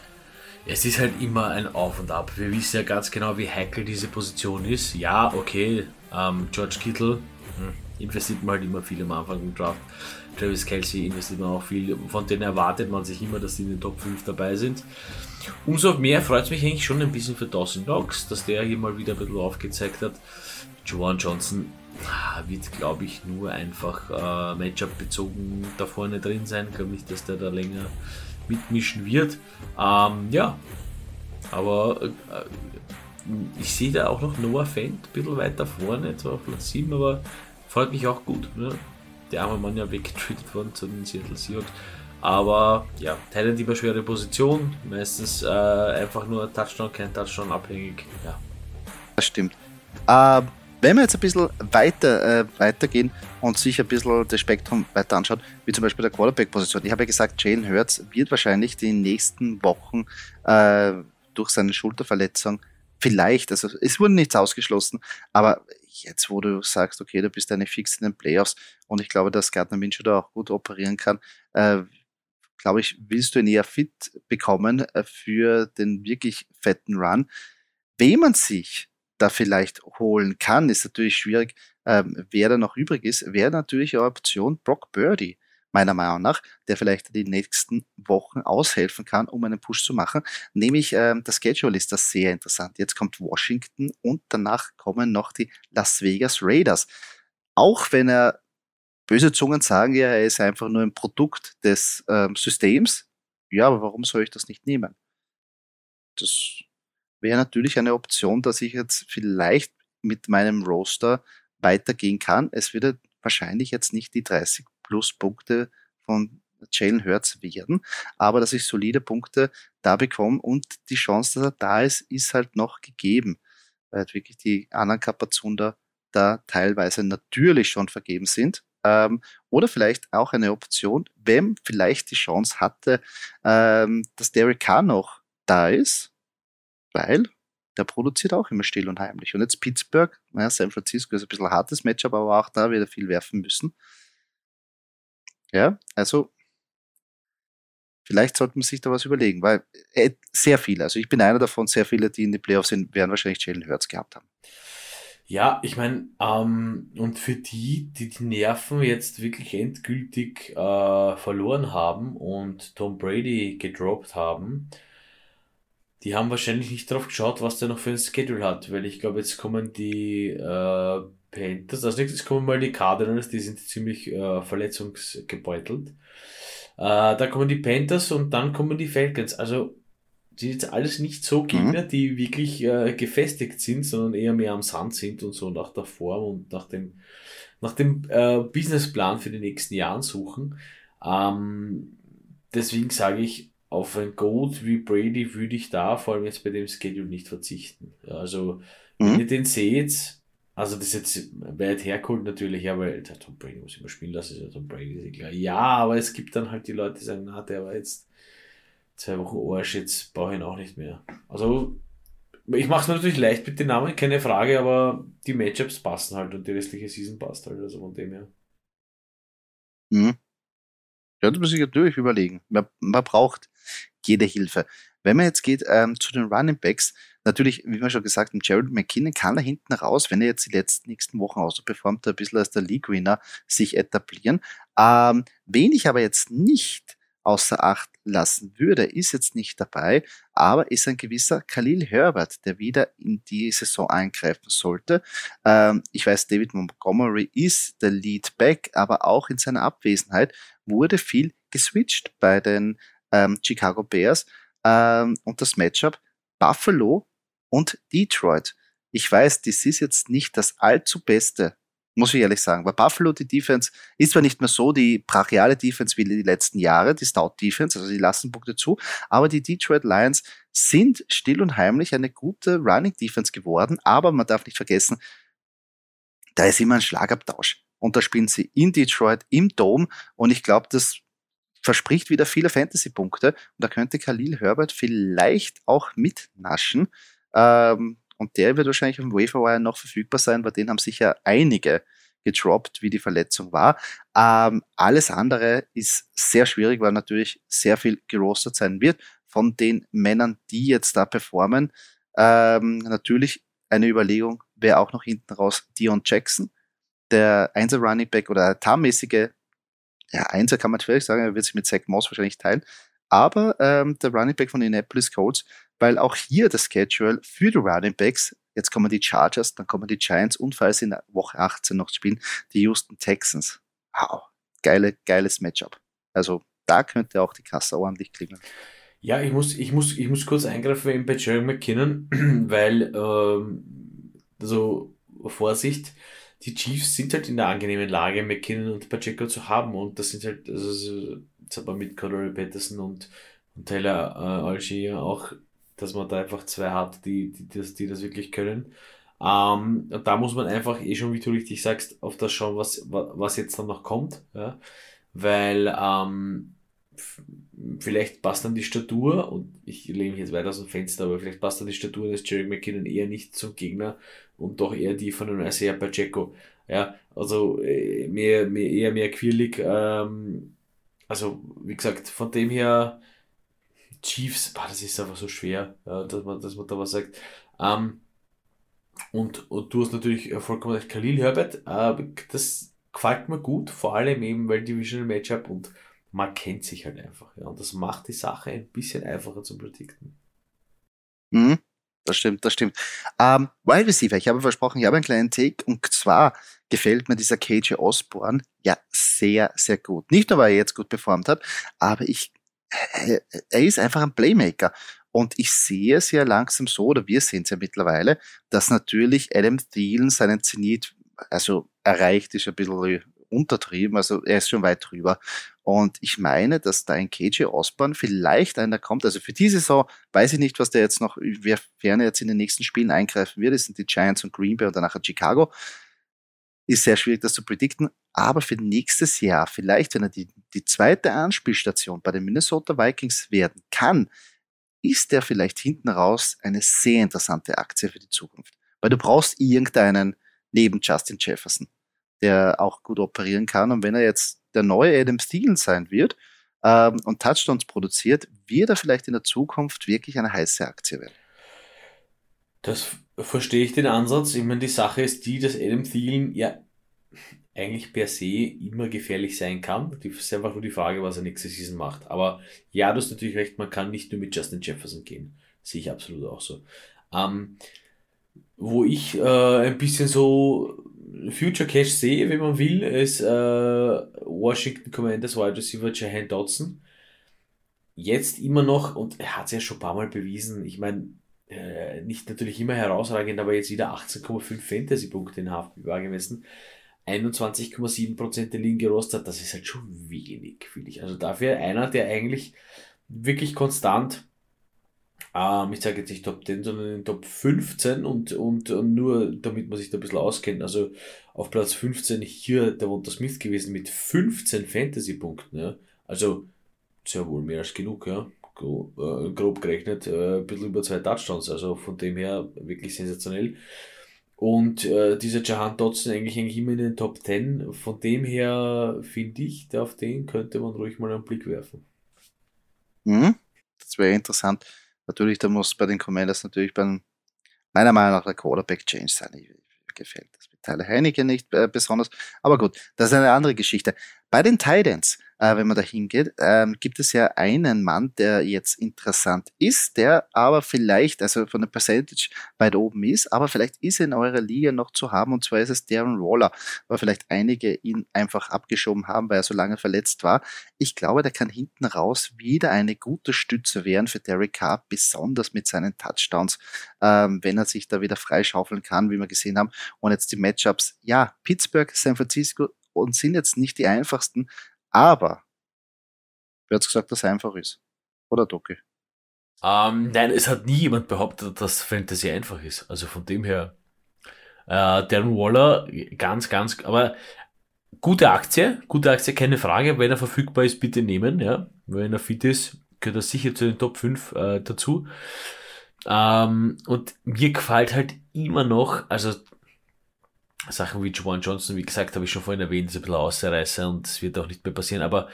es ist halt immer ein Auf und Ab. Wir wissen ja ganz genau, wie heikel diese Position ist. Ja, okay, ähm, George Kittle hm, investiert man halt immer viel am Anfang im Draft. Travis Kelsey investiert man auch viel. Von denen erwartet man sich immer, dass die in den Top 5 dabei sind. Umso mehr freut es mich eigentlich schon ein bisschen für Dawson Knox, dass der hier mal wieder ein bisschen aufgezeigt hat. Joan Johnson ah, wird, glaube ich, nur einfach äh, Matchup bezogen da vorne drin sein. Ich glaube nicht, dass der da länger mitmischen wird. Ähm, ja, aber äh, ich sehe da auch noch Noah Fent ein bisschen weiter vorne, zwar auf Platz 7, aber freut mich auch gut. Ne? Der arme Mann ja weggetradet worden zu den Seattle Seahawks. Aber ja, Thailand immer schwere Position, meistens äh, einfach nur Touchdown, kein Touchdown abhängig. Ja. Das stimmt. Ähm, wenn wir jetzt ein bisschen weiter äh, weitergehen und sich ein bisschen das Spektrum weiter anschaut, wie zum Beispiel der Quarterback-Position. Ich habe ja gesagt, Jalen Hurts wird wahrscheinlich die nächsten Wochen äh, durch seine Schulterverletzung vielleicht, also es wurde nichts ausgeschlossen, aber jetzt, wo du sagst, okay, du bist eine fix in den Playoffs und ich glaube, dass Gardner Minshew da auch gut operieren kann, äh, glaube ich, willst du ihn eher fit bekommen äh, für den wirklich fetten Run. Wem man sich da vielleicht holen kann, ist natürlich schwierig. Ähm, wer da noch übrig ist, wäre natürlich eine Option Brock Birdie, meiner Meinung nach, der vielleicht die nächsten Wochen aushelfen kann, um einen Push zu machen. Nämlich ähm, das Schedule ist das sehr interessant. Jetzt kommt Washington und danach kommen noch die Las Vegas Raiders. Auch wenn er böse Zungen sagen ja, er ist einfach nur ein Produkt des ähm, Systems. Ja, aber warum soll ich das nicht nehmen? Das wäre natürlich eine Option, dass ich jetzt vielleicht mit meinem Roster weitergehen kann. Es würde wahrscheinlich jetzt nicht die 30 plus Punkte von Jalen Hurts werden, aber dass ich solide Punkte da bekomme und die Chance, dass er da ist, ist halt noch gegeben, weil halt wirklich die anderen Kapazunder da teilweise natürlich schon vergeben sind. Ähm, oder vielleicht auch eine Option, wenn vielleicht die Chance hatte, ähm, dass Derek Carr noch da ist, weil der produziert auch immer still und heimlich. Und jetzt Pittsburgh, naja, San Francisco ist ein bisschen ein hartes Matchup, aber auch da wird er viel werfen müssen. Ja, also vielleicht sollte man sich da was überlegen, weil äh, sehr viele, also ich bin einer davon, sehr viele, die in die Playoffs sind, werden wahrscheinlich Jalen Hurts gehabt haben. Ja, ich meine, ähm, und für die, die die Nerven jetzt wirklich endgültig äh, verloren haben und Tom Brady gedroppt haben, die haben wahrscheinlich nicht drauf geschaut, was der noch für ein Schedule hat, weil ich glaube, jetzt kommen die äh, Panthers, als nächstes kommen mal die Cardinals, die sind ziemlich äh, verletzungsgebeutelt. Äh, da kommen die Panthers und dann kommen die Falcons. Also sind jetzt alles nicht so Gegner, mhm. die wirklich äh, gefestigt sind, sondern eher mehr am Sand sind und so nach der Form und nach dem, nach dem äh, Businessplan für die nächsten Jahren suchen. Ähm, deswegen sage ich, auf ein Goat wie Brady würde ich da vor allem jetzt bei dem Schedule nicht verzichten. Also, wenn mhm. ihr den seht, also das ist jetzt weit hergeholt natürlich, ja, weil der Tom Brady muss immer spielen lassen, ist ja Tom Brady, ist ja klar. Ja, aber es gibt dann halt die Leute, die sagen, na, der war jetzt zwei Wochen Arsch, jetzt brauche ich ihn auch nicht mehr. Also, ich mache es natürlich leicht mit den Namen, keine Frage, aber die Matchups passen halt und die restliche Season passt halt, also von dem her. Mhm. Ja, das muss ich natürlich überlegen. Man, man braucht jede Hilfe. Wenn man jetzt geht ähm, zu den Running Backs, natürlich, wie wir schon gesagt haben, Jared McKinnon kann da hinten raus, wenn er jetzt die letzten nächsten Wochen auch so performt, ein bisschen als der League-Winner sich etablieren. Ähm, wen ich aber jetzt nicht außer Acht lassen würde, ist jetzt nicht dabei, aber ist ein gewisser Khalil Herbert, der wieder in die Saison eingreifen sollte. Ähm, ich weiß, David Montgomery ist der Lead Back, aber auch in seiner Abwesenheit wurde viel geswitcht bei den ähm, Chicago Bears ähm, und das Matchup Buffalo und Detroit. Ich weiß, das ist jetzt nicht das allzu beste muss ich ehrlich sagen. Bei Buffalo, die Defense ist zwar nicht mehr so die brachiale Defense wie die letzten Jahre, die Stout Defense, also die lassen Punkte zu, aber die Detroit Lions sind still und heimlich eine gute Running Defense geworden, aber man darf nicht vergessen, da ist immer ein Schlagabtausch. Und da spielen sie in Detroit im Dome und ich glaube, das verspricht wieder viele Fantasy-Punkte und da könnte Khalil Herbert vielleicht auch mitnaschen. Ähm, und der wird wahrscheinlich auf dem Waferwire noch verfügbar sein, weil den haben sicher einige gedroppt, wie die Verletzung war. Ähm, alles andere ist sehr schwierig, weil natürlich sehr viel gerostet sein wird von den Männern, die jetzt da performen. Ähm, natürlich eine Überlegung wäre auch noch hinten raus Dion Jackson, der Einser Running Back oder tarnmäßige, ja, Einser kann man vielleicht sagen, er wird sich mit Zach Moss wahrscheinlich teilen, aber ähm, der Running Back von Indianapolis Colts weil auch hier das Schedule für die Running Backs, jetzt kommen die Chargers, dann kommen die Giants und falls in Woche 18 noch spielen, die Houston Texans. Wow, geile, geiles Matchup. Also da könnte auch die Kasse ordentlich klingeln. Ja, ich muss, ich muss, ich muss kurz eingreifen bei Jerry McKinnon, weil, ähm, also Vorsicht, die Chiefs sind halt in der angenehmen Lage, McKinnon und Pacheco zu haben und das sind halt, also, jetzt aber mit Cordero Patterson und, und Taylor äh, Algier auch dass man da einfach zwei hat, die, die, das, die das wirklich können. Ähm, da muss man einfach eh schon, wie du richtig sagst, auf das schauen, was, was jetzt dann noch kommt. Ja? Weil ähm, vielleicht passt dann die Statur, und ich lehne mich jetzt weiter aus dem Fenster, aber vielleicht passt dann die Statur des Jerry McKinnon eher nicht zum Gegner und doch eher die von einem Isaiah Pacheco. Ja, also äh, mehr, mehr, eher mehr quirlig. Ähm, also, wie gesagt, von dem her Chiefs, boah, das ist einfach so schwer, ja, dass, man, dass man da was sagt. Ähm, und, und du hast natürlich vollkommen recht, Khalil Herbert, äh, das gefällt mir gut, vor allem eben, weil Divisional Matchup und man kennt sich halt einfach. Ja, und das macht die Sache ein bisschen einfacher zu predikten. Mhm, das stimmt, das stimmt. Ähm, Wide Receiver, ich habe versprochen, ich habe einen kleinen Take und zwar gefällt mir dieser KJ Osborne ja sehr, sehr gut. Nicht nur, weil er jetzt gut performt hat, aber ich er ist einfach ein Playmaker. Und ich sehe es ja langsam so, oder wir sehen es ja mittlerweile, dass natürlich Adam Thielen seinen Zenit, also erreicht ist ein bisschen untertrieben, also er ist schon weit drüber. Und ich meine, dass da ein KJ Osborne vielleicht einer kommt, also für diese Saison weiß ich nicht, was der jetzt noch, wer er jetzt in den nächsten Spielen eingreifen wird, das sind die Giants und Green Bay und danach Chicago. Ist sehr schwierig, das zu predikten. Aber für nächstes Jahr, vielleicht, wenn er die, die zweite Anspielstation bei den Minnesota Vikings werden kann, ist er vielleicht hinten raus eine sehr interessante Aktie für die Zukunft. Weil du brauchst irgendeinen neben Justin Jefferson, der auch gut operieren kann. Und wenn er jetzt der neue Adam Thielen sein wird ähm, und Touchdowns produziert, wird er vielleicht in der Zukunft wirklich eine heiße Aktie werden. Das verstehe ich den Ansatz. Ich meine, die Sache ist die, dass Adam Thielen ja eigentlich per se immer gefährlich sein kann. Die ist einfach nur die Frage, was er nächste Season macht. Aber ja, du hast natürlich recht, man kann nicht nur mit Justin Jefferson gehen. Sehe ich absolut auch so. Ähm, wo ich äh, ein bisschen so Future Cash sehe, wenn man will, ist äh, Washington Commanders Wide Receiver Jahan Dodson. Jetzt immer noch, und er hat es ja schon ein paar Mal bewiesen, ich meine, äh, nicht natürlich immer herausragend, aber jetzt wieder 18,5 Fantasy-Punkte in HFBWA gemessen. 21,7% der Ligen gerostet, das ist halt schon wenig, finde ich. Also dafür einer, der eigentlich wirklich konstant, ähm, ich sage jetzt nicht Top 10, sondern in Top 15 und, und, und nur damit man sich da ein bisschen auskennt, also auf Platz 15 hier der Wonter Smith gewesen mit 15 Fantasy-Punkten, ja. Also sehr wohl mehr als genug, ja. Äh, grob gerechnet, äh, ein bisschen über zwei Touchdowns, also von dem her wirklich sensationell. Und äh, dieser Jahan Dotson eigentlich, eigentlich immer in den Top 10. Von dem her finde ich, auf den könnte man ruhig mal einen Blick werfen. Mhm. Das wäre interessant. Natürlich, da muss bei den Commanders natürlich beim, meiner Meinung nach der Quarterback Change sein. Ich, gefällt das mit Tyler Heineke nicht äh, besonders. Aber gut, das ist eine andere Geschichte. Bei den Titans äh, wenn man da hingeht, ähm, gibt es ja einen Mann, der jetzt interessant ist, der aber vielleicht, also von der Percentage weit oben ist, aber vielleicht ist er in eurer Liga noch zu haben und zwar ist es Darren Waller, weil vielleicht einige ihn einfach abgeschoben haben, weil er so lange verletzt war. Ich glaube, der kann hinten raus wieder eine gute Stütze werden für Derek Carr, besonders mit seinen Touchdowns, ähm, wenn er sich da wieder freischaufeln kann, wie wir gesehen haben. Und jetzt die Matchups, ja, Pittsburgh, San Francisco und sind jetzt nicht die einfachsten, aber, wer hat gesagt, dass es einfach ist? Oder Doki? Ähm, nein, es hat nie jemand behauptet, dass Fantasy einfach ist. Also von dem her, äh, Darren Waller, ganz, ganz, aber gute Aktie, gute Aktie, keine Frage. Wenn er verfügbar ist, bitte nehmen, ja. Wenn er fit ist, gehört er sicher zu den Top 5 äh, dazu. Ähm, und mir gefällt halt immer noch, also Sachen wie Juwan Johnson, wie gesagt, habe ich schon vorhin erwähnt, ist ein bisschen Ausreißer und es wird auch nicht mehr passieren, aber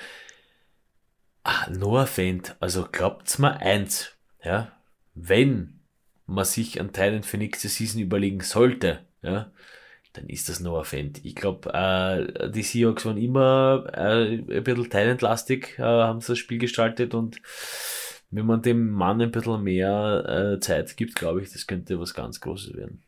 ah, Noah Fent, also glaubt's mir eins, ja, wenn man sich an Teilen für nächste Season überlegen sollte, ja, dann ist das Noah Fent. Ich glaube, äh, die Seahawks waren immer äh, ein bisschen talentlastig, äh, haben das Spiel gestaltet und wenn man dem Mann ein bisschen mehr äh, Zeit gibt, glaube ich, das könnte was ganz Großes werden.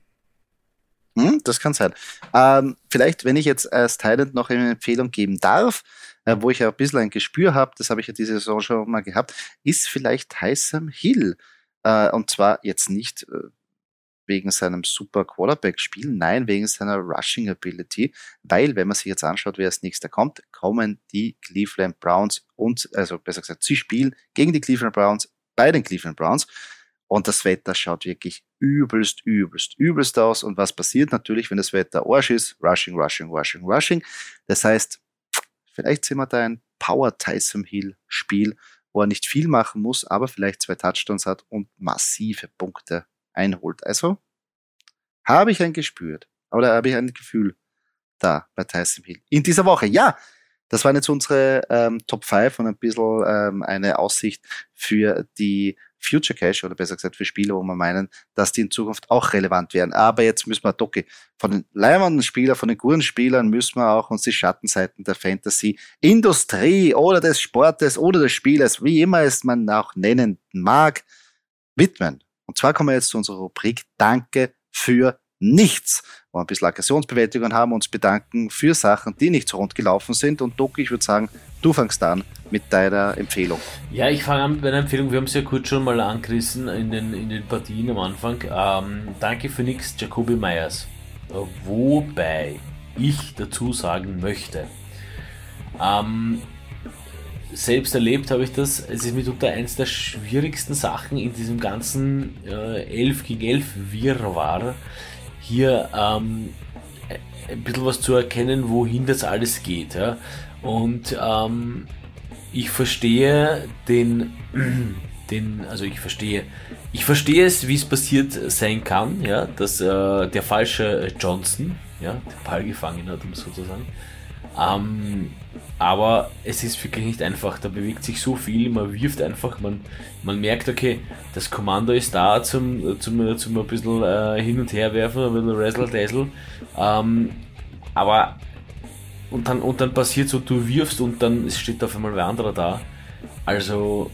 Hm, das kann sein. Ähm, vielleicht, wenn ich jetzt als Thailand noch eine Empfehlung geben darf, äh, wo ich ja ein bisschen ein Gespür habe, das habe ich ja diese Saison schon mal gehabt, ist vielleicht Tyson Hill. Äh, und zwar jetzt nicht äh, wegen seinem super Quarterback-Spiel, nein, wegen seiner Rushing Ability, weil, wenn man sich jetzt anschaut, wer als nächster kommt, kommen die Cleveland Browns und, also besser gesagt, sie spielen gegen die Cleveland Browns bei den Cleveland Browns. Und das Wetter schaut wirklich übelst, übelst, übelst aus. Und was passiert natürlich, wenn das Wetter Arsch ist? Rushing, rushing, rushing, rushing. Das heißt, vielleicht sehen wir da ein Power Tyson Hill Spiel, wo er nicht viel machen muss, aber vielleicht zwei Touchdowns hat und massive Punkte einholt. Also habe ich ein gespürt oder habe ich ein Gefühl da bei Tyson Hill in dieser Woche. Ja, das waren jetzt unsere ähm, Top 5 und ein bisschen ähm, eine Aussicht für die Future Cash oder besser gesagt für Spieler, wo wir meinen, dass die in Zukunft auch relevant werden. Aber jetzt müssen wir, Doki, von den leimenden Spielern, von den guten Spielern müssen wir auch uns die Schattenseiten der Fantasy, Industrie oder des Sportes oder des Spielers, wie immer es man auch nennen mag, widmen. Und zwar kommen wir jetzt zu unserer Rubrik Danke für nichts, wo wir ein bisschen Aggressionsbewältigung haben, uns bedanken für Sachen, die nicht so rund gelaufen sind. Und Doki, ich würde sagen, du fangst an mit deiner Empfehlung. Ja, ich fange an mit einer Empfehlung. Wir haben es ja kurz schon mal angerissen in den, in den Partien am Anfang. Ähm, danke für nichts, Jacoby Myers. Wobei ich dazu sagen möchte, ähm, selbst erlebt habe ich das. Es ist mitunter eins der schwierigsten Sachen in diesem ganzen äh, 11 gegen 11 Wirrwarr hier ähm, ein bisschen was zu erkennen, wohin das alles geht. Ja? Und ähm, ich verstehe den, den, also ich verstehe, ich verstehe es, wie es passiert sein kann, ja, dass äh, der falsche Johnson, ja, den Ball gefangen hat, um so zu sagen. Ähm, aber es ist wirklich nicht einfach. Da bewegt sich so viel, man wirft einfach, man, man merkt, okay, das Kommando ist da zum, zum, zum ein bisschen äh, hin und her werfen, ein bisschen Razzle-Dazzle. Ähm, aber und dann, und dann passiert so, du wirfst und dann steht auf einmal wer anderer da. Also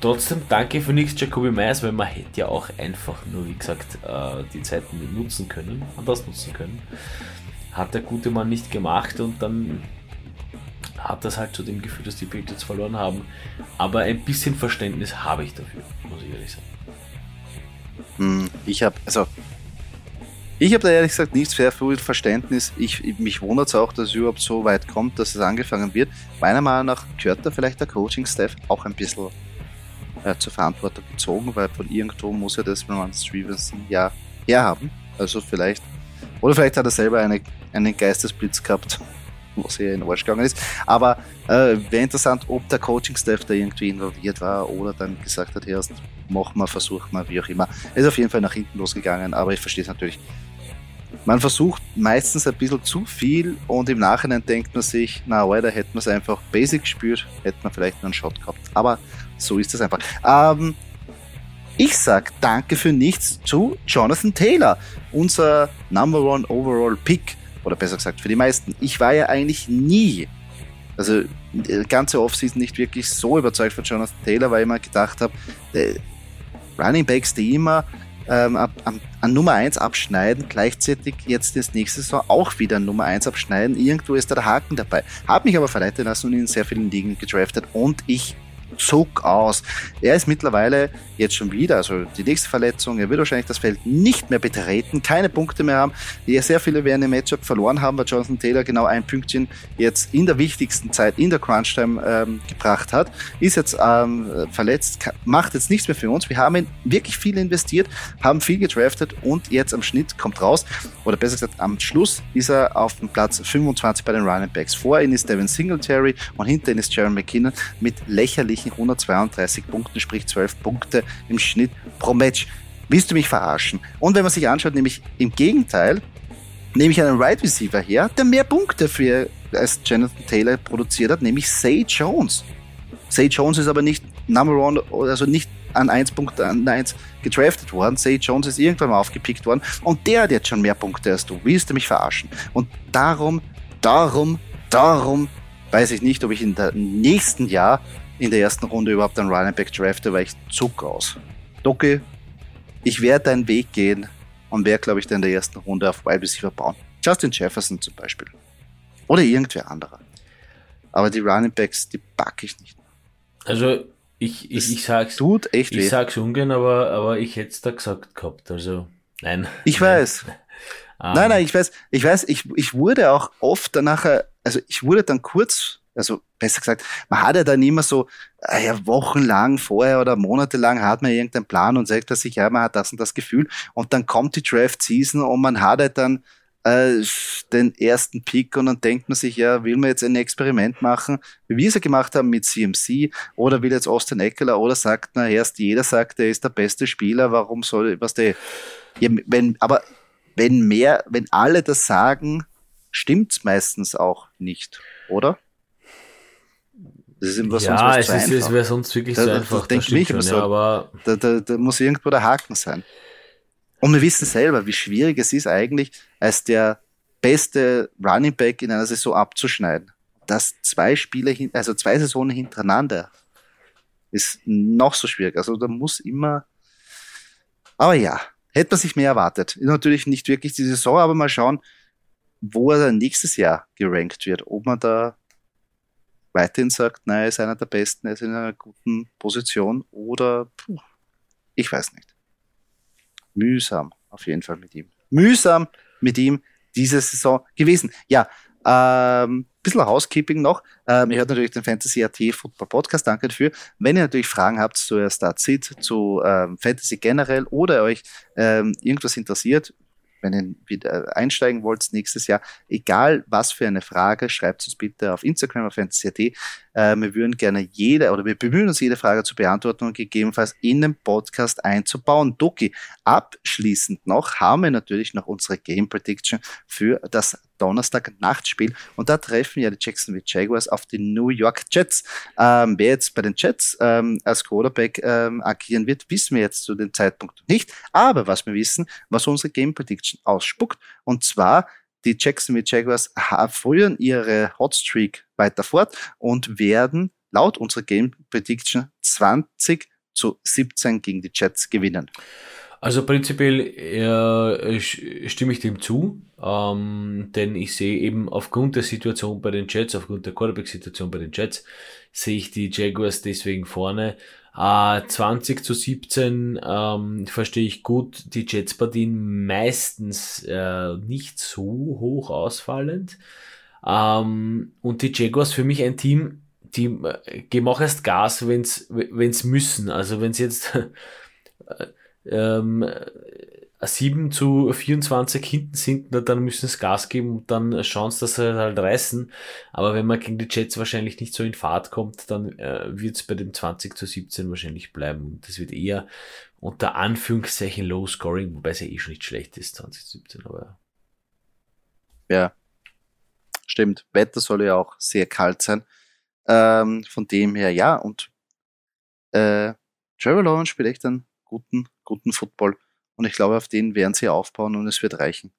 trotzdem danke für nichts Jacoby Myers, weil man hätte ja auch einfach nur, wie gesagt, äh, die Zeiten nutzen können, anders nutzen können. Hat der gute Mann nicht gemacht und dann hat das halt zu dem Gefühl, dass die Patriots verloren haben. Aber ein bisschen Verständnis habe ich dafür, muss ich ehrlich sagen. Hm, ich habe, also, ich habe da ehrlich gesagt nicht sehr viel Verständnis. Ich, mich wundert es auch, dass es überhaupt so weit kommt, dass es angefangen wird. Meiner Meinung nach gehört da vielleicht der Coaching-Staff auch ein bisschen äh, zur Verantwortung gezogen, weil von irgendwo muss ja das Roman Stevenson ja herhaben. Also vielleicht, oder vielleicht hat er selber eine, einen Geistesblitz gehabt was hier in den Arsch gegangen ist. Aber äh, wäre interessant, ob der Coaching-Staff da irgendwie involviert war oder dann gesagt hat, erst machen wir, versuchen wir, wie auch immer. Ist auf jeden Fall nach hinten losgegangen, aber ich verstehe es natürlich. Man versucht meistens ein bisschen zu viel und im Nachhinein denkt man sich, na, Alter, hätten wir es einfach basic gespürt, hätten wir vielleicht nur einen Shot gehabt. Aber so ist es einfach. Ähm, ich sag danke für nichts zu Jonathan Taylor, unser Number One Overall Pick oder besser gesagt für die meisten. Ich war ja eigentlich nie, also die ganze Offseason nicht wirklich so überzeugt von Jonathan Taylor, weil ich mir gedacht habe, äh, Running Backs, die immer ähm, an Nummer 1 abschneiden, gleichzeitig jetzt das nächste Saison auch wieder an Nummer 1 abschneiden. Irgendwo ist da der Haken dabei. Habe mich aber verleiten lassen und in sehr vielen Ligen gedraftet und ich Zug aus. Er ist mittlerweile jetzt schon wieder, also die nächste Verletzung, er wird wahrscheinlich das Feld nicht mehr betreten, keine Punkte mehr haben. Ja, sehr viele werden im Matchup verloren haben, weil Jonathan Taylor genau ein Pünktchen jetzt in der wichtigsten Zeit, in der Crunch-Time ähm, gebracht hat. Ist jetzt ähm, verletzt, macht jetzt nichts mehr für uns. Wir haben ihn wirklich viel investiert, haben viel gedraftet und jetzt am Schnitt kommt raus, oder besser gesagt am Schluss ist er auf dem Platz 25 bei den Running Backs. Vor ihm ist Devin Singletary und hinter ihm ist Jaron McKinnon mit lächerlichen jährlichen 132 Punkten, sprich 12 Punkte im Schnitt pro Match. Willst du mich verarschen? Und wenn man sich anschaut, nämlich im Gegenteil, nehme ich einen right Receiver her, der mehr Punkte für als Jonathan Taylor produziert hat, nämlich Say Jones. Say Jones ist aber nicht Number One, also nicht an 1 Punkt an 1 gedraftet worden. Say Jones ist irgendwann mal aufgepickt worden und der hat jetzt schon mehr Punkte als du. Willst du mich verarschen? Und darum, darum, darum weiß ich nicht, ob ich in der nächsten Jahr in der ersten Runde überhaupt einen Running Back drafte, weil ich zuck aus. Doki, ich werde deinen Weg gehen und werde, glaube ich, dann in der ersten Runde auf Wide Receiver bauen. Justin Jefferson zum Beispiel. Oder irgendwer anderer. Aber die Running Backs, die packe ich nicht. Also, ich, ich, ich sag's. Tut echt Ich weh. sag's ungern, aber, aber ich hätte es da gesagt gehabt. Also, nein. Ich nein. weiß. um. Nein, nein, ich weiß, ich weiß, ich, ich wurde auch oft danach, also ich wurde dann kurz also besser gesagt, man hat ja dann immer so, äh, ja, wochenlang vorher oder monatelang hat man irgendeinen Plan und sagt sich, ja, man hat das und das Gefühl und dann kommt die Draft Season und man hat halt dann äh, den ersten Pick und dann denkt man sich, ja, will man jetzt ein Experiment machen, wie wir es ja gemacht haben mit CMC oder will jetzt Austin Eckler oder sagt, na, erst jeder sagt, er ist der beste Spieler, warum soll, was der, ja, wenn, aber wenn mehr, wenn alle das sagen, stimmt's meistens auch nicht, oder? Das ist immer ja, sonst es, ist, es wäre sonst wirklich da, so einfach. Das denke ich schon, so, ja, aber da, da, da muss irgendwo der Haken sein. Und wir wissen selber, wie schwierig es ist eigentlich, als der beste Running Back in einer Saison abzuschneiden. Das zwei Spiele, also zwei Saisonen hintereinander ist noch so schwierig. Also da muss immer, aber ja, hätte man sich mehr erwartet. Natürlich nicht wirklich die Saison, aber mal schauen, wo er dann nächstes Jahr gerankt wird. Ob man da weiterhin sagt, nein, er ist einer der Besten, er ist in einer guten Position oder puh, ich weiß nicht. Mühsam auf jeden Fall mit ihm. Mühsam mit ihm diese Saison gewesen. Ja, ähm, bisschen Housekeeping noch. Ähm, ihr hört natürlich den Fantasy AT Football Podcast. Danke dafür. Wenn ihr natürlich Fragen habt zu Start Sit, zu ähm, Fantasy generell oder euch ähm, irgendwas interessiert, wenn ihr wieder einsteigen wollt nächstes Jahr, egal was für eine Frage, schreibt uns bitte auf Instagram, auf fantasy.at. Äh, wir würden gerne jede oder wir bemühen uns, jede Frage zu beantworten und gegebenenfalls in den Podcast einzubauen. Doki, abschließend noch haben wir natürlich noch unsere Game Prediction für das Donnerstag Nachtspiel und da treffen ja die Jacksonville Jaguars auf die New York Jets. Ähm, wer jetzt bei den Jets ähm, als Quarterback ähm, agieren wird, wissen wir jetzt zu dem Zeitpunkt nicht. Aber was wir wissen, was unsere Game Prediction ausspuckt und zwar die Jacksonville Jaguars führen ihre Hotstreak weiter fort und werden laut unserer Game Prediction 20 zu 17 gegen die Jets gewinnen. Also prinzipiell äh, stimme ich dem zu, ähm, denn ich sehe eben aufgrund der Situation bei den Jets, aufgrund der Quarterback-Situation bei den Jets, sehe ich die Jaguars deswegen vorne. Äh, 20 zu 17 ähm, verstehe ich gut. Die Jets-Partien meistens äh, nicht so hoch ausfallend. Ähm, und die Jaguars für mich ein Team, die äh, geben auch erst Gas, wenn's wenn's müssen. Also wenn's jetzt äh, ähm, 7 zu 24 hinten sind, dann müssen sie Gas geben und dann schauen sie, dass sie halt reißen. Aber wenn man gegen die Jets wahrscheinlich nicht so in Fahrt kommt, dann äh, wird es bei dem 20 zu 17 wahrscheinlich bleiben. Und das wird eher unter Anführungszeichen Low Scoring, wobei es ja eh schon nicht schlecht ist, 20 zu 17, aber. Ja, stimmt. Wetter soll ja auch sehr kalt sein. Ähm, von dem her, ja, und äh, Trevor Lawrence spielt echt einen guten, guten Football. Und ich glaube, auf den werden sie aufbauen und es wird reichen,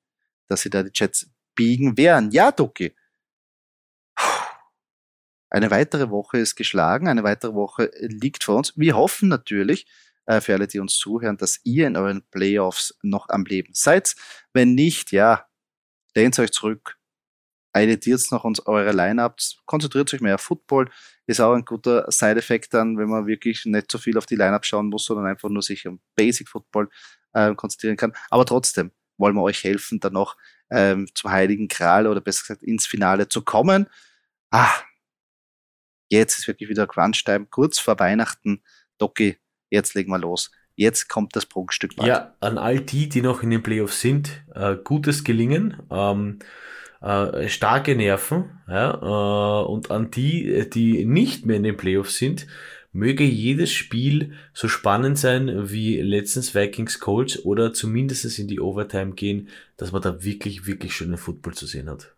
dass sie da die Jets biegen werden. Ja, Doki. Eine weitere Woche ist geschlagen, eine weitere Woche liegt vor uns. Wir hoffen natürlich, äh, für alle, die uns zuhören, dass ihr in euren Playoffs noch am Leben seid. Wenn nicht, ja, lehnt euch zurück, editiert noch uns eure Lineups, konzentriert euch mehr auf Football, ist auch ein guter Side-Effekt dann, wenn man wirklich nicht so viel auf die Lineup schauen muss, sondern einfach nur sich um Basic Football äh, konzentrieren kann. Aber trotzdem wollen wir euch helfen, dann noch ähm, zum Heiligen Gral oder besser gesagt ins Finale zu kommen. Ah, jetzt ist wirklich wieder Crunch-Time, kurz vor Weihnachten. Doki, jetzt legen wir los. Jetzt kommt das Prunkstück bald. Ja, an all die, die noch in den Playoffs sind, äh, gutes Gelingen. Ähm, äh, starke Nerven ja, äh, und an die, die nicht mehr in den Playoffs sind, möge jedes Spiel so spannend sein wie letztens Vikings Colts oder zumindest in die Overtime gehen, dass man da wirklich, wirklich schönen Football zu sehen hat.